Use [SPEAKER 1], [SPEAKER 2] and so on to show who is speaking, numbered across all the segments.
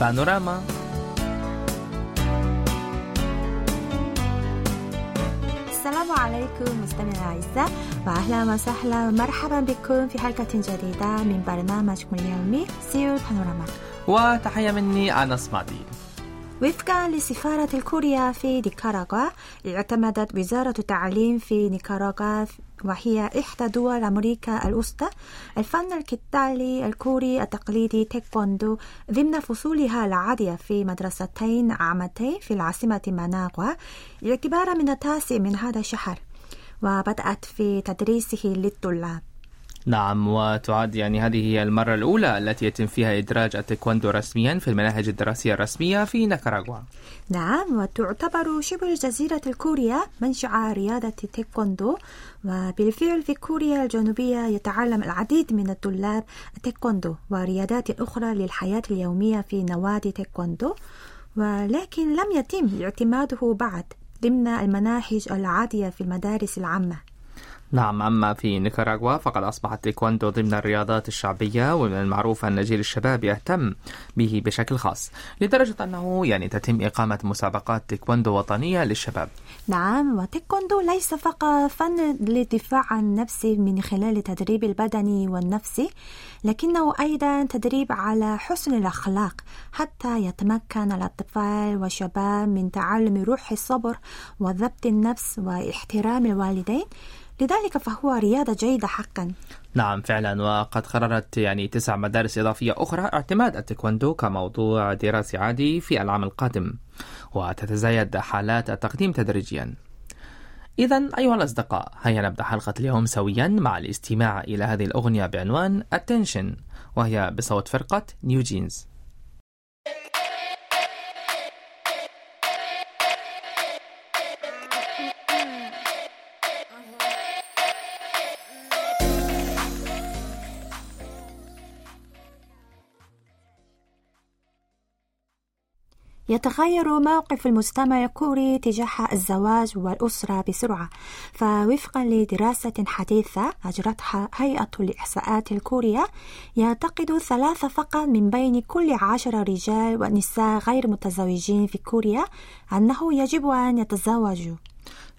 [SPEAKER 1] بانوراما
[SPEAKER 2] السلام عليكم مستمعي الأعزاء وأهلا وسهلا. ومرحبا بكم في حلقة جديدة من برنامجكم اليومي سيول بانوراما.
[SPEAKER 1] وتحية مني أنس مادي
[SPEAKER 2] وفقا لسفارة الكوريا في نيكاراغوا اعتمدت وزارة التعليم في نيكاراغوا وهي إحدى دول أمريكا الوسطى. الفن القتالي الكوري التقليدي تايكوندو ضمن فصولها العادية في مدرستين عامتين في العاصمة ماناغوا اعتبارا من التاسع من هذا الشهر وبدأت في تدريسه للطلاب.
[SPEAKER 1] نعم وتعد يعني هذه هي المرة الأولى التي يتم فيها إدراج التايكوندو رسميا في المناهج الدراسية الرسمية في نيكاراغوا.
[SPEAKER 2] نعم وتعتبر شبه الجزيرة الكورية منشأ رياضة التايكوندو وبالفعل في كوريا الجنوبية يتعلم العديد من الطلاب التايكوندو ورياضات أخرى للحياة اليومية في نوادي تايكوندو ولكن لم يتم اعتماده بعد ضمن المناهج العادية في المدارس العامة.
[SPEAKER 1] نعم أما في نيكاراغوا فقد أصبح التايكوندو ضمن الرياضات الشعبية ومن المعروف أن جيل الشباب يهتم به بشكل خاص لدرجة أنه يعني تتم إقامة مسابقات تايكوندو وطنية للشباب.
[SPEAKER 2] نعم وتايكوندو ليس فقط فن للدفاع عن النفس من خلال التدريب البدني والنفسي لكنه أيضا تدريب على حسن الأخلاق حتى يتمكن الأطفال والشباب من تعلم روح الصبر وضبط النفس واحترام الوالدين لذلك فهو رياضة جيدة حقا.
[SPEAKER 1] نعم فعلا. وقد قررت يعني تسع مدارس إضافية أخرى اعتماد التايكوندو كموضوع دراسي عادي في العام القادم وتتزايد حالات التقديم تدريجيا. إذا أيها الأصدقاء هيا نبدأ حلقة اليوم سويا مع الاستماع إلى هذه الأغنية بعنوان Attention وهي بصوت فرقة نيو جينز
[SPEAKER 2] يتغير موقف المجتمع الكوري تجاه الزواج والأسرة بسرعة. فوفقا لدراسة حديثة أجرتها هيئة الإحصاءات الكورية يعتقد ثلاثة فقط من بين كل عشر رجال ونساء غير متزوجين في كوريا أنه يجب أن يتزوجوا.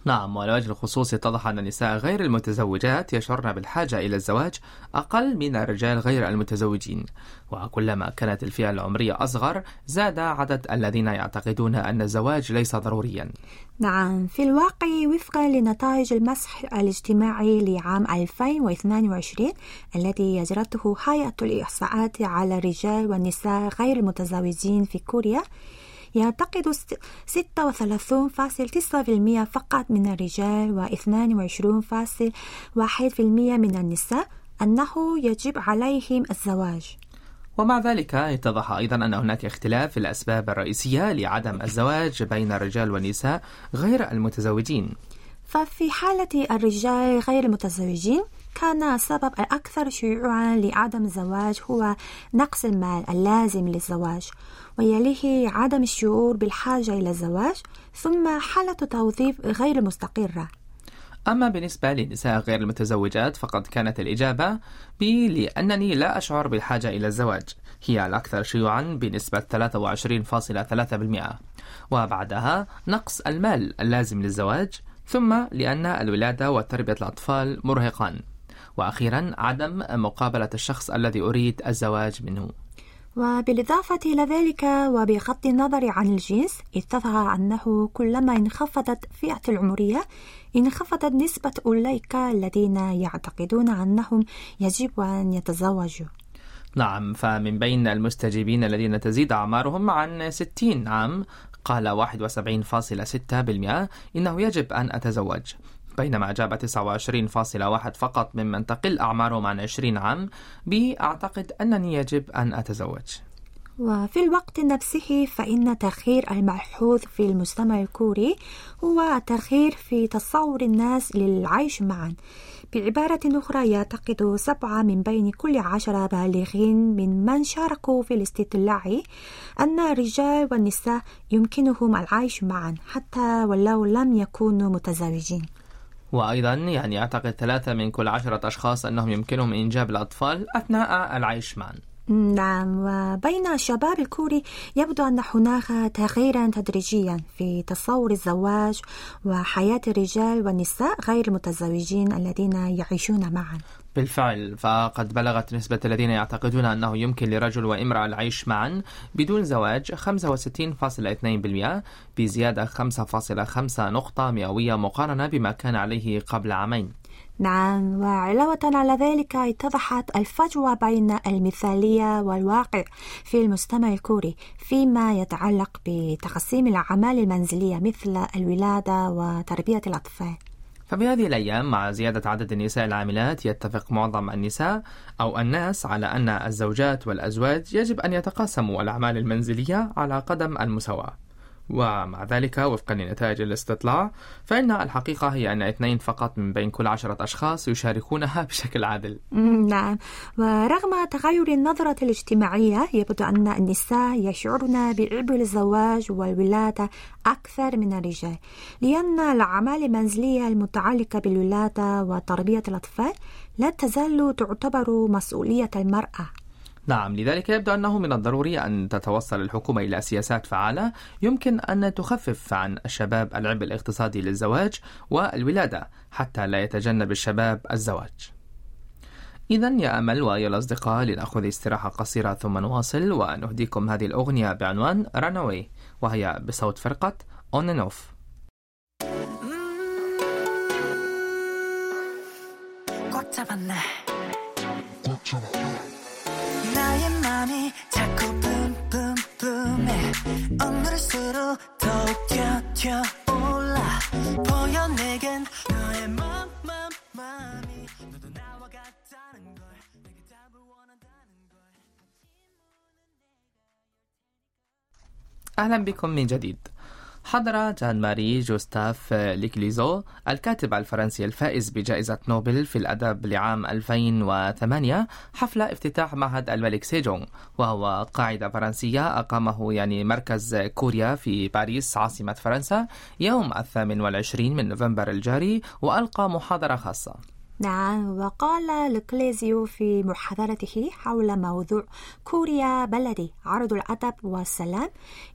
[SPEAKER 1] نعم وعلى وجه الخصوص اتضح أن النساء غير المتزوجات يشعرن بالحاجة إلى الزواج أقل من الرجال غير المتزوجين. وكلما كانت الفئة العمرية أصغر زاد عدد الذين يعتقدون أن الزواج ليس ضروريا.
[SPEAKER 2] نعم في الواقع وفقا لنتائج المسح الاجتماعي لعام 2022 الذي يجرته هيئة الإحصاءات على الرجال والنساء غير المتزوجين في كوريا يعتقد 36.9% فقط من الرجال و 22.1% من النساء أنه يجب عليهم الزواج.
[SPEAKER 1] ومع ذلك اتضح أيضا أن هناك اختلاف في الأسباب الرئيسية لعدم الزواج بين الرجال والنساء غير المتزوجين
[SPEAKER 2] ففي حالة الرجال غير المتزوجين كان السبب الأكثر شيوعا لعدم الزواج هو نقص المال اللازم للزواج ويليه عدم الشعور بالحاجة إلى الزواج ثم حالة توظيف غير مستقرة.
[SPEAKER 1] أما بالنسبة للنساء غير المتزوجات فقد كانت الإجابة ب لأنني لا أشعر بالحاجة إلى الزواج. هي الأكثر شيوعا بنسبة 23.3% وبعدها نقص المال اللازم للزواج ثم لأن الولادة وتربية الأطفال مرهقان وأخيرا عدم مقابلة الشخص الذي أريد الزواج منه.
[SPEAKER 2] وبالإضافة إلى ذلك وبغض النظر عن الجنس اتضح أنه كلما انخفضت فئة العمرية انخفضت نسبة أولئك الذين يعتقدون أنهم يجب أن يتزوجوا.
[SPEAKER 1] نعم فمن بين المستجيبين الذين تزيد أعمارهم عن 60 عام قال 71.6% إنه يجب أن أتزوج. بينما أجاب 29.1 فقط ممن تقل أعمارهم عن 20 عام. بأعتقد أنني يجب أن أتزوج.
[SPEAKER 2] وفي الوقت نفسه فإن التغيير الملحوظ في المجتمع الكوري هو التغيير في تصور الناس للعيش معا. بعبارة أخرى يعتقد سبعة من بين كل عشرة بالغين من من شاركوا في الاستطلاع أن الرجال والنساء يمكنهم العيش معا حتى ولو لم يكونوا متزوجين.
[SPEAKER 1] وأيضا يعني أعتقد ثلاثة من كل عشرة أشخاص أنهم يمكنهم إنجاب الأطفال أثناء العيش معا
[SPEAKER 2] نعم وبين الشباب الكوري يبدو أن هناك تغييرا تدريجيا في تصور الزواج وحياة الرجال والنساء غير المتزوجين الذين يعيشون معا.
[SPEAKER 1] بالفعل فقد بلغت نسبة الذين يعتقدون أنه يمكن لرجل وامرأة العيش معا بدون زواج 65.2% بزيادة 5.5 نقطة مئوية مقارنة بما كان عليه قبل عامين.
[SPEAKER 2] نعم وعلاوة على ذلك اتضحت الفجوة بين المثالية والواقع في المجتمع الكوري فيما يتعلق بتقسيم الأعمال المنزلية مثل الولادة وتربية الأطفال.
[SPEAKER 1] ففي هذه الأيام مع زيادة عدد النساء العاملات يتفق معظم النساء أو الناس على أن الزوجات والأزواج يجب أن يتقاسموا الأعمال المنزلية على قدم المساواة. ومع ذلك وفقا لنتائج الاستطلاع فإن الحقيقة هي أن اثنين فقط من بين كل عشرة أشخاص يشاركونها بشكل عادل.
[SPEAKER 2] نعم. ورغم تغير النظرة الاجتماعية يبدو أن النساء يشعرن بعبء الزواج والولادة أكثر من الرجال لأن الأعمال المنزلية المتعلقة بالولادة وتربية الأطفال لا تزال تعتبر مسؤولية المرأة.
[SPEAKER 1] نعم لذلك يبدو أنه من الضروري أن تتوصل الحكومة إلى سياسات فعالة يمكن أن تخفف عن الشباب العبء الاقتصادي للزواج والولادة حتى لا يتجنب الشباب الزواج إذا يا أمل ويا الأصدقاء لنأخذ استراحة قصيرة ثم نواصل ونهديكم هذه الأغنية بعنوان Runaway وهي بصوت فرقة On and Off 꽉 잡았네 꽉 잡았네 나의 맘이 자꾸 뿜뿜뿜해 오늘을수록 더욱 튀어 올라 보여 내겐 너의 맘, 맘, 맘이 너도 나와 같다는 걸 내게 답을 원한다는 걸 أهلا بكم من جديد حضر جان ماري جوستاف لوكليزيو الكاتب الفرنسي الفائز بجائزة نوبل في الأدب لعام 2008 حفل افتتاح معهد الملك سيجونغ وهو قاعدة فرنسية أقامه يعني مركز كوريا في باريس عاصمة فرنسا يوم الثامن والعشرين من نوفمبر الجاري وألقى محاضرة خاصة.
[SPEAKER 2] نعم وقال لوكليزيو في محاضرته حول موضوع كوريا بلدي أرض الأدب والسلام.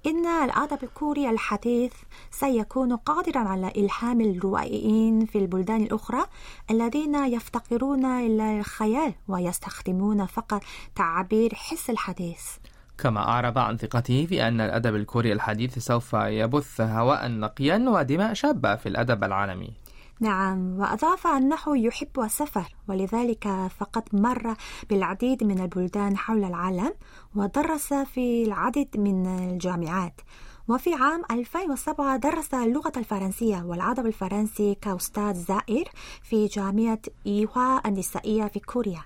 [SPEAKER 2] إن الأدب الكوري الحديث سيكون قادرا على إلهام الروائيين في البلدان الأخرى الذين يفتقرون إلى الخيال ويستخدمون فقط تعبير حس الحديث.
[SPEAKER 1] كما أعرب عن ثقته في أن الأدب الكوري الحديث سوف يبث هواء نقيا ودماء شابة في الأدب العالمي.
[SPEAKER 2] نعم وأضاف أنه يحب السفر ولذلك فقد مر بالعديد من البلدان حول العالم ودرس في العديد من الجامعات. وفي عام 2007 درس اللغة الفرنسية والأدب الفرنسي كأستاذ زائر في جامعة إيوا النسائية في كوريا.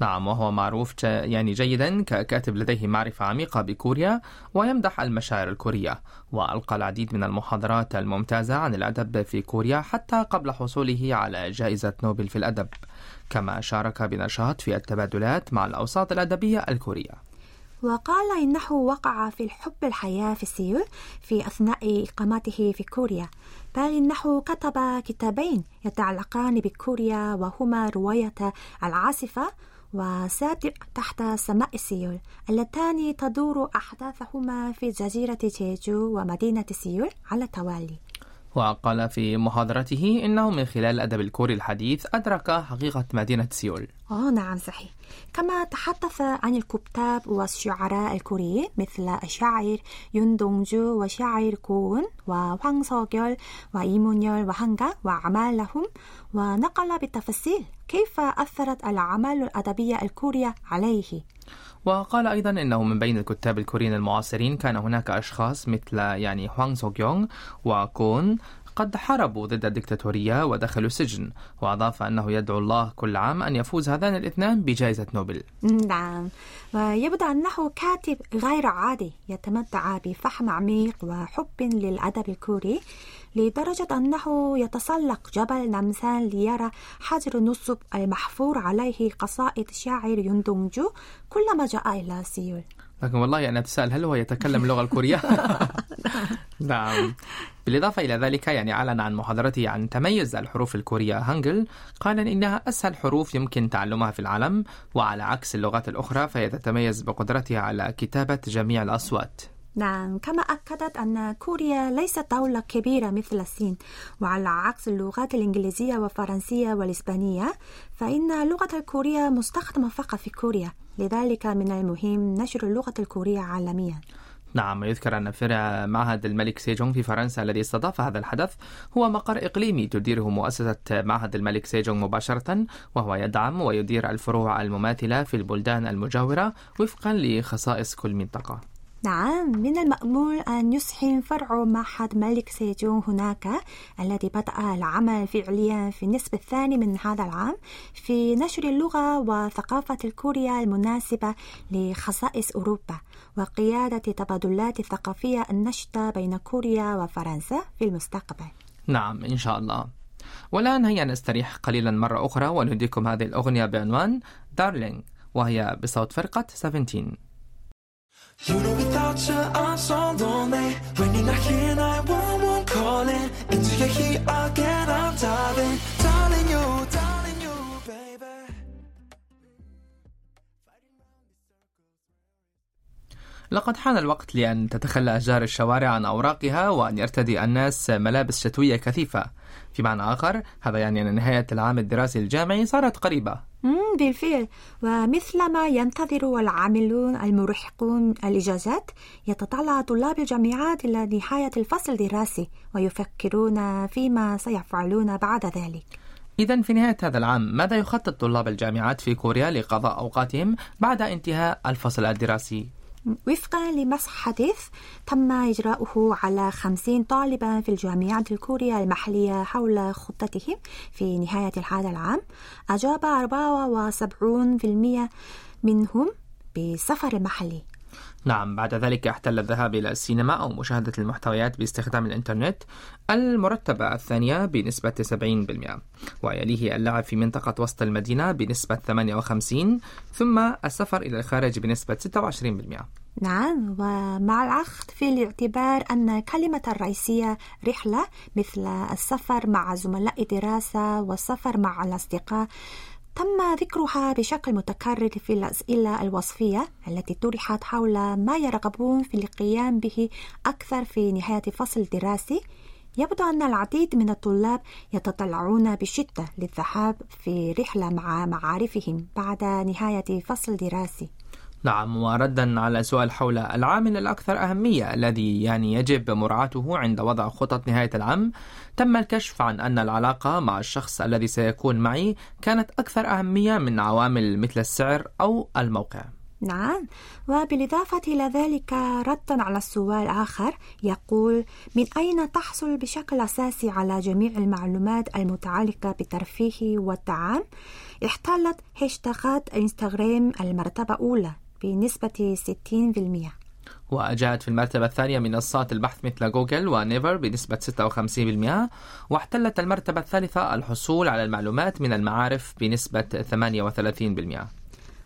[SPEAKER 1] نعم وهو معروف يعني جيدا ككاتب لديه معرفة عميقة بكوريا ويمدح المشاعر الكورية وألقى العديد من المحاضرات الممتازة عن الأدب في كوريا حتى قبل حصوله على جائزة نوبل في الأدب كما شارك بنشاط في التبادلات مع الأوساط الأدبية الكورية.
[SPEAKER 2] وقال إنه وقع في الحب الحياة في سيول في أثناء إقامته في كوريا بل إنه كتب كتابين يتعلقان بكوريا وهما رواية العاصفة وسابق تحت سماء سيول اللتان تدور أحداثهما في جزيرة جيجو ومدينة سيول على التوالي.
[SPEAKER 1] وقال في محاضرته إنه من خلال الأدب الكوري الحديث أدرك حقيقة مدينة سيول.
[SPEAKER 2] آه نعم صحيح. كما تحدث عن الكتاب والشعراء الكوريين مثل الشاعر يون دونجو وشاعر كون وهوانغ سوغيونغ وإيمونيول وهان كانغ وأعمالهم. ونقل بالتفصيل كيف أثرت الأعمال الأدبية الكورية عليه.
[SPEAKER 1] وقال أيضا أنه من بين الكتاب الكوريين المعاصرين كان هناك أشخاص مثل يعني هوانغ سوغيونغ وكون قد حاربوا ضد الدكتاتورية ودخلوا السجن وأضاف أنه يدعو الله كل عام أن يفوز هذان الاثنان بجائزة نوبل.
[SPEAKER 2] نعم. ويبدو أنه كاتب غير عادي يتمتع بفهم عميق وحب للأدب الكوري لدرجة أنه يتسلق جبل نمسان ليرى حجر النصب المحفور عليه قصائد شاعر يون دونجو كلما جاء إلى سيول.
[SPEAKER 1] لكن والله أنا أتساءل هل هو يتكلم اللغة الكورية؟ نعم. بالإضافة إلى ذلك يعني أعلن عن محاضرته عن تميز الحروف الكورية هانجل قال إنها أسهل حروف يمكن تعلمها في العالم وعلى عكس اللغات الأخرى فهي تتميز بقدرتها على كتابة جميع الأصوات.
[SPEAKER 2] نعم كما أكدت أن كوريا ليست دولة كبيرة مثل الصين وعلى عكس اللغات الإنجليزية والفرنسية والإسبانية فإن اللغة الكورية مستخدمة فقط في كوريا لذلك من المهم نشر اللغة الكورية عالميا.
[SPEAKER 1] نعم يذكر أن فرع معهد الملك سيجونغ في فرنسا الذي استضاف هذا الحدث هو مقر إقليمي تديره مؤسسة معهد الملك سيجونغ مباشرة وهو يدعم ويدير الفروع المماثلة في البلدان المجاورة وفقا لخصائص كل منطقة.
[SPEAKER 2] نعم من المأمول أن يسهم فرع معهد ملك سيجون هناك الذي بدأ العمل فعليا في النصف الثاني من هذا العام في نشر اللغة وثقافة الكوريا المناسبة لخصائص أوروبا وقيادة تبادلات الثقافية النشطة بين كوريا وفرنسا في المستقبل.
[SPEAKER 1] نعم إن شاء الله. والآن هيا نستريح قليلا مرة أخرى ونديكم هذه الأغنية بعنوان دارلينج وهي بصوت فرقة 17 You know without you I'm so lonely When you're not here I won't, won't call it Until you're here again I'm darling Darling you, darling you baby. لقد حان الوقت لأن تتخلى أشجار الشوارع عن أوراقها وأن يرتدي الناس ملابس شتوية كثيفة. في معنى آخر هذا يعني أن نهاية العام الدراسي الجامعي صارت قريبة.
[SPEAKER 2] بالفعل ومثلما ينتظر العاملون المرحقون الإجازات يتطلع طلاب الجامعات إلى نهاية الفصل الدراسي ويفكرون فيما سيفعلون بعد ذلك
[SPEAKER 1] إذا في نهاية هذا العام ماذا يخطط طلاب الجامعات في كوريا لقضاء أوقاتهم بعد انتهاء الفصل الدراسي؟
[SPEAKER 2] وفقا لمسح حديث تم إجراؤه على 50 طالبا في الجامعات الكورية المحلية حول خطتهم في نهاية هذا العام. أجاب 74% منهم بسفر محلي.
[SPEAKER 1] نعم بعد ذلك احتل الذهاب إلى السينما أو مشاهدة المحتويات باستخدام الإنترنت المرتبة الثانية بنسبة 70% ويليه اللعب في منطقة وسط المدينة بنسبة 58 ثم السفر إلى الخارج بنسبة 26%
[SPEAKER 2] نعم ومع الأخذ في الاعتبار أن كلمة الرئيسية رحلة مثل السفر مع زملاء دراسة والسفر مع الأصدقاء تم ذكرها بشكل متكرر في الأسئلة الوصفية التي طرحت حول ما يرغبون في القيام به أكثر في نهاية فصل دراسي. يبدو أن العديد من الطلاب يتطلعون بشدة للذهاب في رحلة مع معارفهم بعد نهاية فصل دراسي.
[SPEAKER 1] نعم وردا على سؤال حول العامل الأكثر أهمية الذي يعني يجب مراعاته عند وضع خطط نهاية العام. تم الكشف عن أن العلاقة مع الشخص الذي سيكون معي كانت أكثر أهمية من عوامل مثل السعر أو الموقع.
[SPEAKER 2] نعم. وبالإضافة إلى ذلك ردا على السؤال آخر يقول من أين تحصل بشكل أساسي على جميع المعلومات المتعلقة بالترفيه والطعام احتلت هاشتاغات إنستغرام المرتبة الأولى بنسبة 60%
[SPEAKER 1] وجاءت في المرتبة الثانية منصات البحث مثل جوجل ونيفر بنسبة 56% واحتلت المرتبة الثالثة الحصول على المعلومات من المعارف بنسبة 38%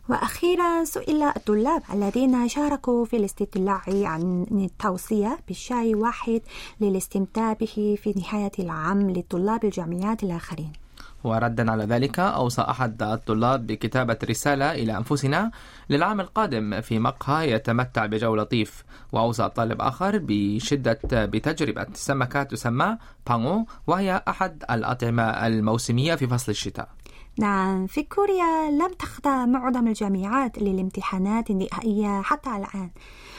[SPEAKER 2] وأخيرا سئل الطلاب الذين شاركوا في الاستطلاع عن التوصية بشاي واحد للاستمتاع به في نهاية العام لطلاب الجامعات الآخرين.
[SPEAKER 1] وردا على ذلك أوصى أحد الطلاب بكتابة رسالة إلى أنفسنا للعام القادم في مقهى يتمتع بجو لطيف وأوصى طالب آخر بشدة بتجربة سمكة تسمى بانغو وهي أحد الأطعمة الموسمية في فصل الشتاء.
[SPEAKER 2] نعم في كوريا لم تخضع معظم الجامعات للامتحانات النهائية حتى الآن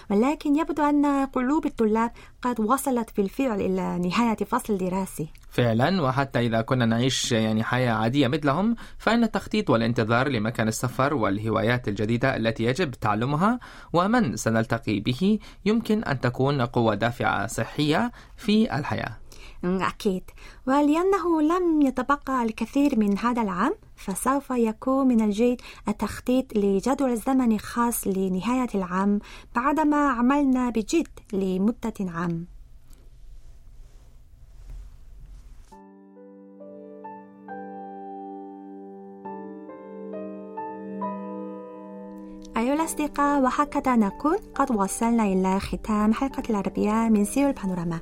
[SPEAKER 2] ولكن يبدو أن قلوب الطلاب قد وصلت بالفعل إلى نهاية فصل دراسي
[SPEAKER 1] فعلا وحتى إذا كنا نعيش يعني حياة عادية مثلهم فإن التخطيط والانتظار لمكان السفر والهوايات الجديدة التي يجب تعلمها ومن سنلتقي به يمكن أن تكون قوة دافعة صحية في الحياة.
[SPEAKER 2] أكيد. ولأنه لم يتبقى الكثير من هذا العام فسوف يكون من الجيد التخطيط لجدول زمني خاص لنهاية العام بعدما عملنا بجد لمدة عام. أيها الأصدقاء وهكذا نكون. قد وصلنا إلى ختام حلقة العربية من سيول بانوراما.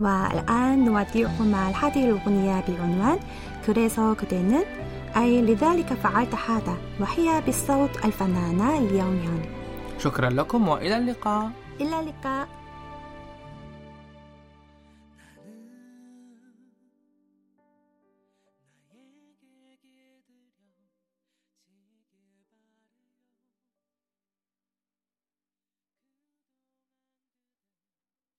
[SPEAKER 2] والآن نودعكم مع هذه الأغنية بعنوان 그래서 그대는 أي لذلك فعلت هذا وهي بصوت الفنانة ليونغ
[SPEAKER 1] شكرا لكم وإلى اللقاء
[SPEAKER 2] إلى اللقاء